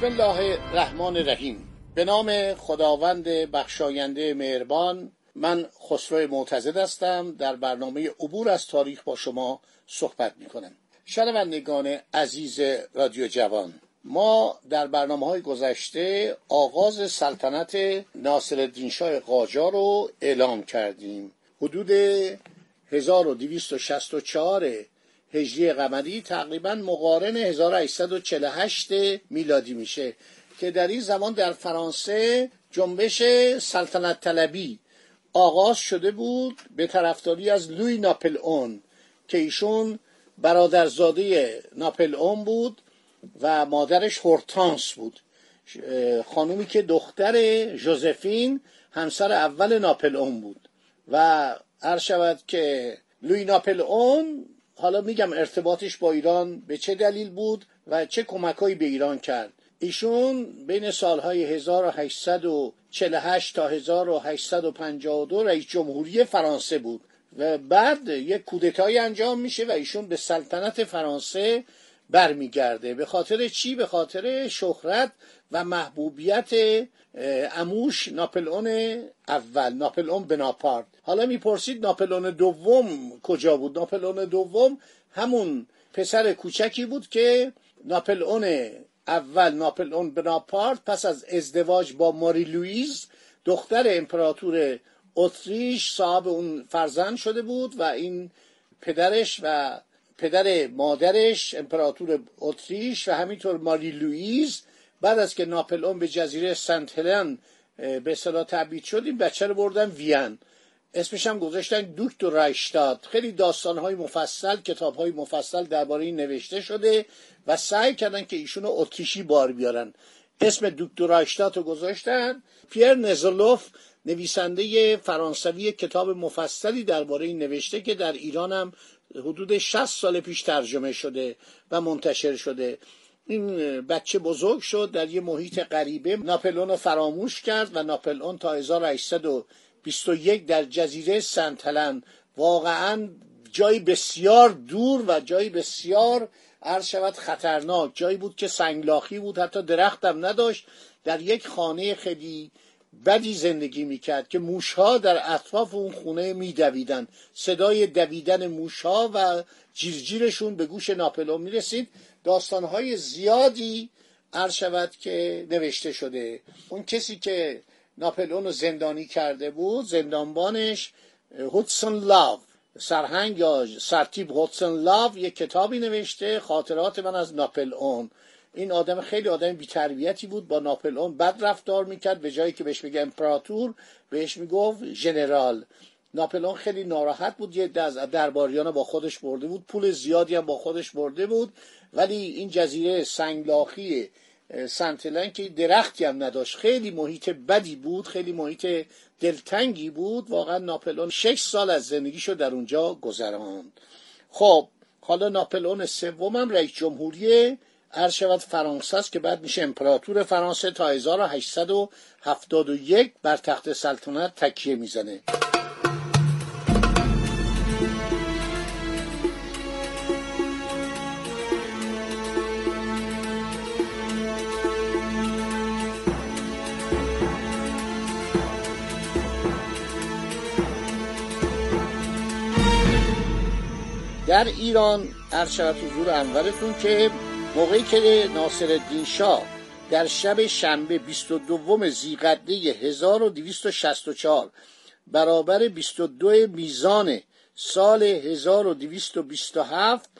بسم الله الرحمن الرحیم. به نام خداوند بخشاینده مهربان من خسرو معتزد هستم. در برنامه عبور از تاریخ با شما صحبت می کنم شنوندگان عزیز رادیو جوان ما در برنامه های گذشته آغاز سلطنت ناصر شاه قاجار رو اعلام کردیم. حدود 1264 هجری قمری تقریبا مقارن 1848 میلادی میشه که در این زمان در فرانسه جنبش سلطنت طلبی آغاز شده بود به طرفداری از لوی ناپل اون که ایشون برادرزاده ناپل اون بود و مادرش هورتانس بود. خانومی که دختر جوزفین همسر اول ناپل اون بود. و عرض شود که لوی ناپل اون حالا میگم ارتباطش با ایران به چه دلیل بود و چه کمکهایی به ایران کرد. ایشون بین سالهای 1848 تا 1852 رئیس جمهوری فرانسه بود و بعد یک کودتایی انجام میشه و ایشون به سلطنت فرانسه برمیگرده. به خاطر چی؟ به خاطر شهرت و محبوبیت اموش ناپلئون اول ناپلئون بناپارت. حالا می‌پرسید ناپلئون دوم کجا بود؟ ناپلئون دوم همون پسر کوچکی بود که ناپلئون اول ناپلئون بناپارت پس از ازدواج با ماری لوئیز دختر امپراتور اتریش صاحب اون فرزند شده بود و این پدرش و پدر مادرش امپراتور اتریش و همینطور ماری لوئیز. بعد از که ناپلئون به جزیره سنت هلن به اصطلاح تبعید شد این بچه رو بردن وین. اسمش هم گذاشتن دو رایشتاد. خیلی داستانهای مفصل کتابهای مفصل درباره این نوشته شده و سعی کردن که ایشون رو اتریشی بار بیارن. اسم دو رایشتاد رو گذاشتن. پیر نزلوف نویسنده فرانسوی کتاب مفصلی درباره این نوشته که در ایران هم حدود 60 سال پیش ترجمه شده و منتشر شده. این بچه بزرگ شد در یه محیط غریبه. ناپلون رو فراموش کرد و ناپلئون تا 1821 در جزیره سنت هلن واقعا جایی بسیار دور و جایی بسیار عرض شود خطرناک. جایی بود که سنگلاخی بود حتی درختم نداشت. در یک خانه خیلی بدی زندگی می‌کرد که موشها در اطراف اون خونه میدویدن. صدای دویدن موشها و جیرجیرشون به گوش ناپلون می‌رسید. داستانهای زیادی عرض شود که نوشته شده. اون کسی که ناپلئون رو زندانی کرده بود زندانبانش هودسون لاو سرهنگ یا سرتیب هودسون لاو یک کتابی نوشته خاطرات من از ناپلئون این آدم خیلی آدم بیتربیتی بود با ناپلئون بد رفتار می‌کرد. به جایی که بهش بگه امپراتور بهش می‌گفت ژنرال ناپلئون خیلی ناراحت بود یه از درباریان با خودش برده بود. پول زیادی هم با خودش برده بود. ولی این جزیره سنگلاخی سنتلن که درختی هم نداشت. خیلی محیط بدی بود خیلی محیط دلتنگی بود. واقعا ناپلئون شش سال از زندگیشو در اونجا گذراند. خب حالا ناپلئون سومم رئیس جمهوری عرض شود فرانسه است که بعد میشه امپراتور فرانسه تا 1871 بر تخت سلطنت تکیه می‌زنه. در ایران عرض شود حضور انورتون که موقعی که ناصر الدین شاه در شب شنبه 22 زیقده 1264 برابر 22 میزان سال 1227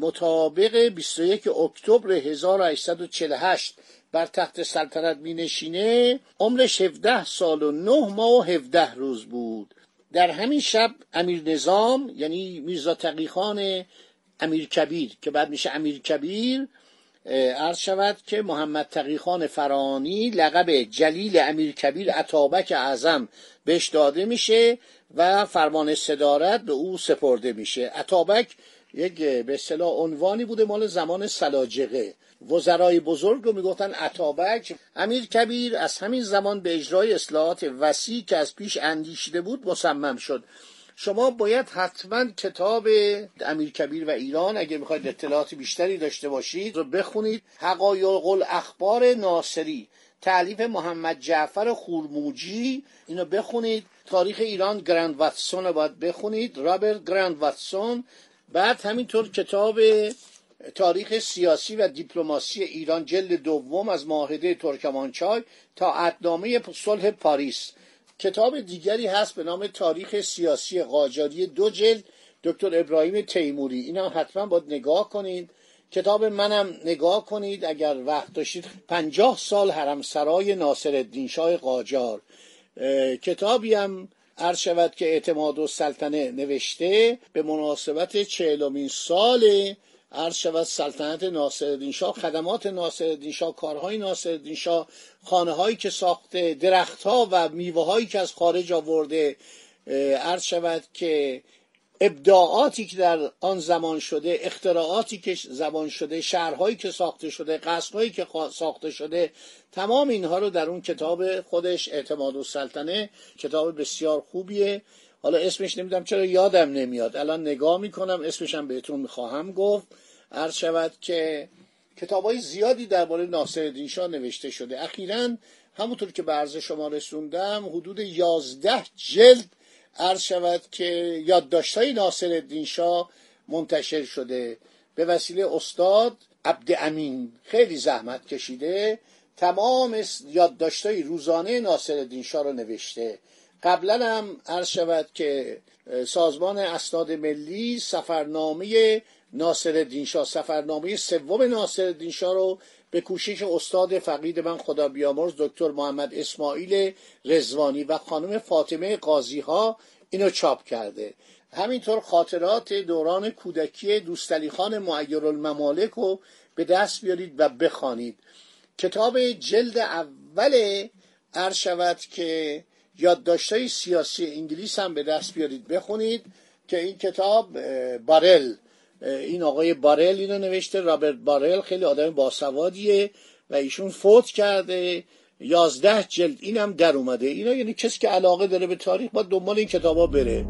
مطابق 21 اکتبر 1848 بر تخت سلطنت می نشینه عمرش 17 سال و 9 ماه و 17 روز بود. در همین شب امیر نظام یعنی میرزا تقیخان امیر کبیر که بعد میشه امیر کبیر عرض شود که محمد تقیخان فرانی لقب جلیل امیر کبیر عطابک اعظم بهش داده میشه و فرمان صدارت به او سپرده میشه. عطابک یک به اصطلاح عنوانی بوده مال زمان سلاجقه. وزرای بزرگ رو می‌گفتن عطابک. امیر کبیر از همین زمان به اجرای اصلاحات وسیع که از پیش اندیشیده بود مصمم شد. شما باید حتما کتاب امیر کبیر و ایران اگر می‌خواید اطلاعات بیشتری داشته باشید رو بخونید. حقایق الاخبار ناصری تعلیف محمد جعفر خورموجی اینو بخونید. تاریخ ایران گرند واتسون رو باید بخونید. رابرت گرند واتسون. بعد همینطور کتاب تاریخ سیاسی و دیپلماسی ایران جلد دوم از معاهده ترکمانچای تا عدنامه صلح پاریس. کتاب دیگری هست به نام تاریخ سیاسی قاجاری دو جلد دکتر ابراهیم تیموری. اینا حتما باید نگاه کنید. کتاب منم نگاه کنید اگر وقت داشتید. پنجاه سال حرمسرای ناصر الدین شاه قاجار. کتابی هم عرض شود که اعتماد و سلطنه نوشته. به مناسبت چهلمین سال عرض شود سلطنت ناصرالدین شاه خدمات ناصرالدین شاه کارهای ناصرالدین شاه خانه هایی که ساخته درخت ها و میوه هایی که از خارج آورده عرض شود که ابداعاتی که در آن زمان شده اختراعاتی که زمان شده شهرهایی که ساخته شده قصرهایی که ساخته شده تمام اینها رو در اون کتاب خودش اعتماد و سلطنه کتاب بسیار خوبیه. حالا اسمش نمی‌دونم چرا یادم نمیاد. الان نگاه می‌کنم اسمشم بهتون می‌خواهم گفت. عرض شود که کتاب های زیادی درباره ناصر شاه نوشته شده. اخیرا همونطور که به عرض شما رسوندم حدود یازده جلد عرض شود که یادداشت‌های ناصر الدین شاه منتشر شده. به وسیله استاد عبد امین خیلی زحمت کشیده تمام یادداشت‌های روزانه ناصر شاه رو نوشته. قبلا هم عرض شود که سازمان اسناد ملی سفرنامه ناصر شاه. سفرنامه سوم ناصر شاه رو به کوشش استاد فقید من خدا بیامرز دکتر محمد اسماعیل رزوانی و خانم فاطمه قاضی ها اینو چاپ کرده. همینطور خاطرات دوران کودکی دوستالی خان معیر الممالک رو به دست بیارید و بخوانید. کتاب جلد اول عرض شود که یادداشتهای سیاسی انگلیس هم به دست بیارید. بخونید که این کتاب بارل. این آقای بارل اینو نوشته رابرت بارل خیلی آدم باسوادیه و ایشون فوت کرده. یازده جلد اینم در اومده. اینا یعنی کسی که علاقه داره به تاریخ با دنبال این کتابا بره.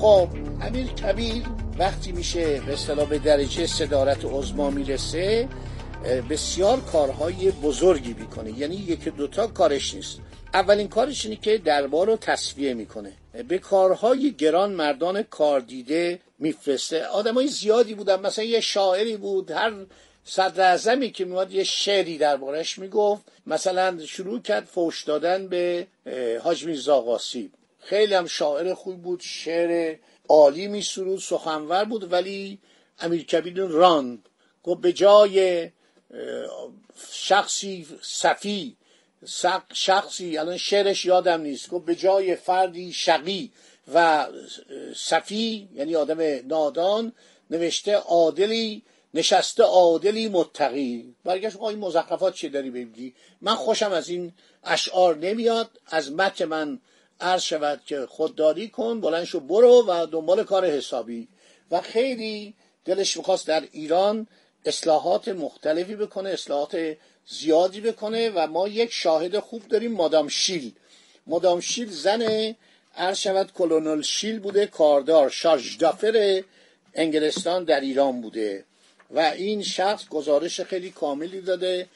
خب امیر کبیر وقتی میشه به اصطلاح به درجه صدارت عظما می‌رسه بسیار کارهای بزرگی می‌کنه. یعنی یک دوتا کارش نیست. اولین کارش اینه که دربار رو تصویه می‌کنه. به کارهای گران مردان کاردیده میفرسته. آدمای زیادی بودن. مثلا یه شاعری بود. هر صدر اعظمی که میاد یه شعری دربارش می‌گفت. مثلا شروع کرد فوش دادن به حاج میرزا خیلی هم شاعر خوب بود. شعر عالی می سرود سخنور بود ولی امیر کبیر ران گفت به جای شخصی صفی شخصی الان شعرش یادم نیست. گفت به جای فردی شقی و صفی یعنی آدم نادان نوشته عادلی نشسته عادلی متقی. برگشت این مزخرفات چی داری بگی من خوشم از این اشعار نمیاد از مت من عرض شود که خودداری کن بلند شو برو و دنبال کار حسابی. و خیلی دلش می‌خواست در ایران اصلاحات مختلفی بکنه اصلاحات زیادی بکنه و ما یک شاهد خوب داریم مادام شیل. مادام شیل زن عرض شود کلونل شیل بوده کاردار شارژ دافر انگلستان در ایران بوده. و این شخص گزارش خیلی کاملی داده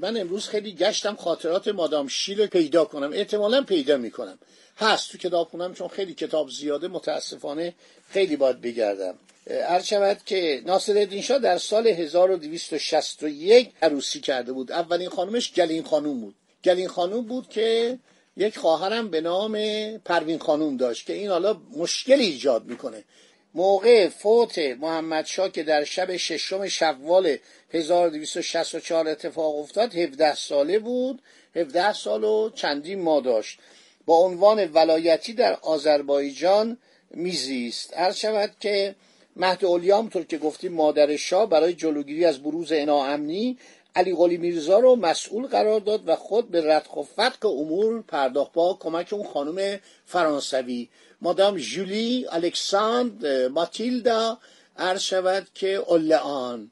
من امروز خیلی گشتم خاطرات مادام شیل پیدا کنم. احتمالا پیدا می‌کنم. هست تو کتاب خونم چون خیلی کتاب زیاده متاسفانه خیلی باید بگردم. عرض که ناصر الدین در سال 1261 عروسی کرده بود. اولین خانومش گلین خانوم بود. گلین خانوم بود که یک خواهرم به نام پروین خانوم داشت که این حالا مشکلی ایجاد می‌کنه. موقع فوت محمد شا که در شب ششم شوال 1264 اتفاق افتاد 17 ساله بود. 17 سال و چندین ماه داشت. با عنوان ولایتی در آذربایجان میزیست. هر شود که مهد اولیام طور که گفتیم مادر شاه برای جلوگیری از بروز ناامنی علی قلی میرزا رو مسئول قرار داد و خود به ردخ و فتق امور پرداخت با کمک اون خانم فرانسوی. مادام جولی الکساندر ماتیلدا عرض شود که اولعان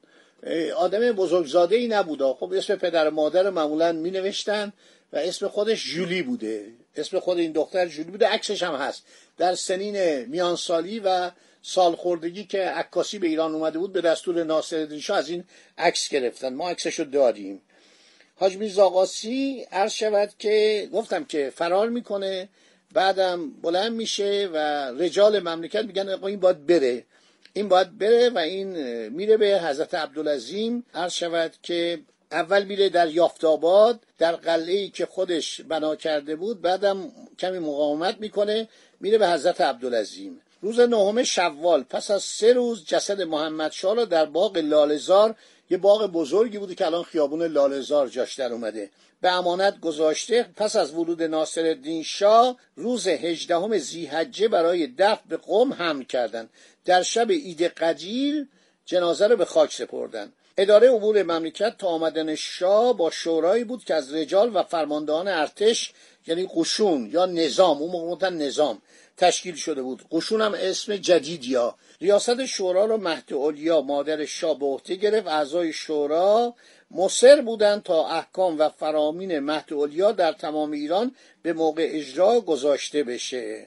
آدم بزرگزاده ای نبوده خب اسم پدر مادر معمولا می نوشتن و اسم خودش جولی بوده. اسم خود این دختر جولی بوده. عکسش هم هست. در سنین میانسالی و سالخوردگی که عکاسی به ایران اومده بود به دستور ناصرالدین شاه از این عکس گرفتن. ما عکسشو داریم. حاج میرزا عرض شود که گفتم که فرار می‌کنه بعدم بلند میشه و رجال مملکت میگن این باید بره. این باید بره و این میره به حضرت عبدالعظیم. عرض شود که اول میره در یافتاباد در قلعه که خودش بنا کرده بود بعدم کمی مقاومت می‌کنه میره به حضرت عبدالعظیم. روز نهم شوال پس از سه روز جسد محمد شاه را در باغ لالزار یه باغ بزرگی بوده که الان خیابون لالزار جاش در اومده. به امانت گذاشته پس از ورود ناصر شاه روز هجدهم زیحجه برای دفع به قوم حمل کردند. در شب عید قجیل جنازه را به خاک سپردند. اداره امور مملکت تا آمدن شاه با شورایی بود که از رجال و فرماندهان ارتش یعنی قشون یا نظام اون موقع نظام تشکیل شده بود. قشون هم اسم جدید یا ریاست شورا را مهد اولیا مادر شاه به عهده گرفت. اعضای شورا مصر بودند تا احکام و فرامین مهد اولیا در تمام ایران به موقع اجرا گذاشته بشه.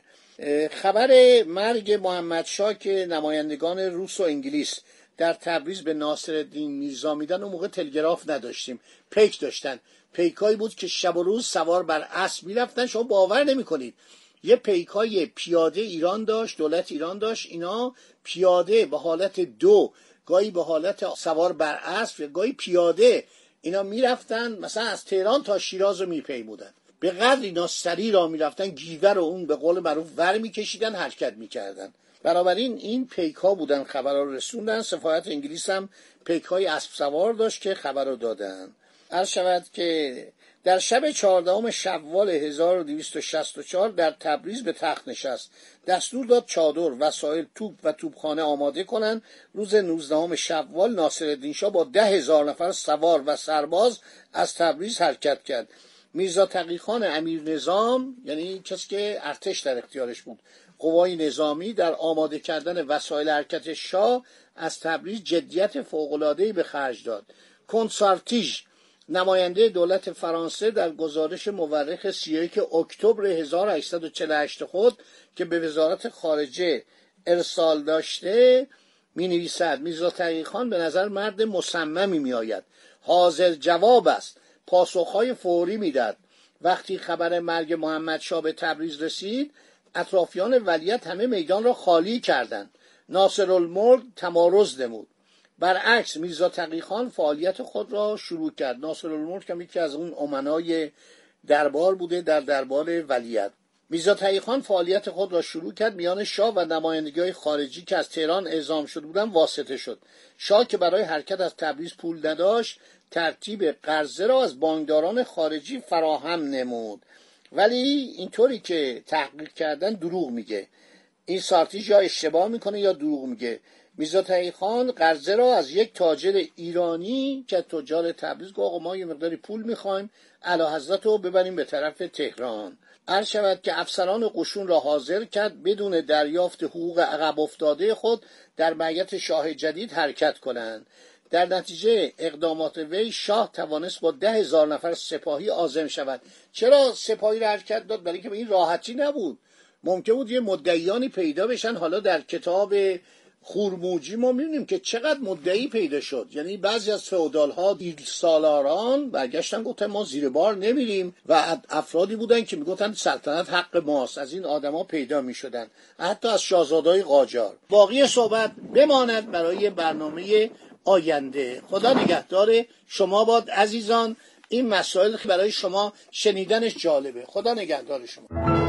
خبر مرگ محمد شاه که نمایندگان روس و انگلیس در تبریز به ناصر الدین میرزا میدن اون موقع تلگراف نداشتیم. پیک داشتن. پیکایی بود که شب و روز سوار بر اسب می‌رفتن. شما باور نمی‌کنید. یه پیکای پیاده ایران داشت دولت ایران داشت اینا پیاده به حالت دو گاهی به حالت سوار بر اسب گاهی پیاده. اینا می‌رفتن مثلا از تهران تا شیراز رو میپیمودن. به قدر اینا سری را می‌رفتن گیور رو اون به قول معروف ور میکشیدن حرکت می‌کردن. بنابراین این پیک ها بودن خبر رو رسوندن. سفارت انگلیس هم پیک های اسب سوار داشت که خبر رو دادن. عرض شود که در شب چهاردهم شوال 1264 در تبریز به تخت نشست. دستور داد چادر وسایل توپ و توپخانه آماده کنند. روز 19 شوال ناصرالدین شاه با ده هزار نفر سوار و سرباز از تبریز حرکت کرد. میرزا تقیخان امیر نظام یعنی کسی که ارتش در اختیارش بود قوای نظامی در آماده کردن وسایل حرکت شاه از تبریز جدیت فوق‌العاده‌ای به خرج داد. کنسارتیژ نماینده دولت فرانسه در گزارش مورخ 31 اکتبر 1848 خود که به وزارت خارجه ارسال داشته می نویسد میرزا خان به نظر مرد مصممی می آید حاضر جواب است. پاسخهای فوری می‌داد وقتی خبر مرگ محمد شاه به تبریز رسید اطرافیان ولیت همه میدان را خالی کردند. ناصر الملک تمارز نمود. برعکس میرزا تقیخان فعالیت خود را شروع کرد. ناصر الملک هم یکی از اون امنای دربار بوده در دربار ولیت میرزا تقیخان فعالیت خود را شروع کرد. میان شاه و نمایندگی خارجی که از تهران اعزام شده بودند واسطه شد. شاه که برای حرکت از تبریز پول نداشت ترتیب قرضه را از بانکداران خارجی فراهم نمود. ولی اینطوری که تحقیق کردن دروغ میگه. این سارتیش یا اشتباه می‌کنه یا دروغ میگه. میرزا خان قرضه را از یک تاجر ایرانی که تجار تبریز گفت آقا ما یه مقداری پول می‌خوایم علا حضرت رو ببریم به طرف تهران. عرض شود که افسران قشون را حاضر کرد بدون دریافت حقوق عقب افتاده خود در معیت شاه جدید حرکت کنند. در نتیجه اقدامات وی شاه توانست با ده هزار نفر سپاهی آزم شود. چرا سپاهی را حرکت داد؟ برای که این راحتی نبود. ممکن بود یه مدعیانی پیدا بشن حالا در کتاب خورموجی ما می‌بینیم که چقدر مدعی پیدا شد. یعنی بعضی از فئودال ها سالاران برگشتن گفتن ما زیر بار نمیریم و افرادی بودن که می‌گفتن سلطنت حق ماست. از این آدما پیدا می‌شدن. حتی از شاهزادای قاجار. باقی صحبت بماند برای برنامه آینده. خدا نگهدار شما باد عزیزان. این مسائل برای شما شنیدنش جالبه. خدا نگهدار شما.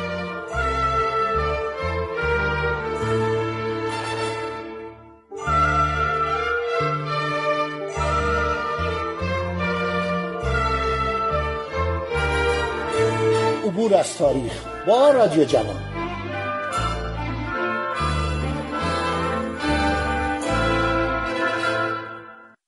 تاریخ با رادیو جوان.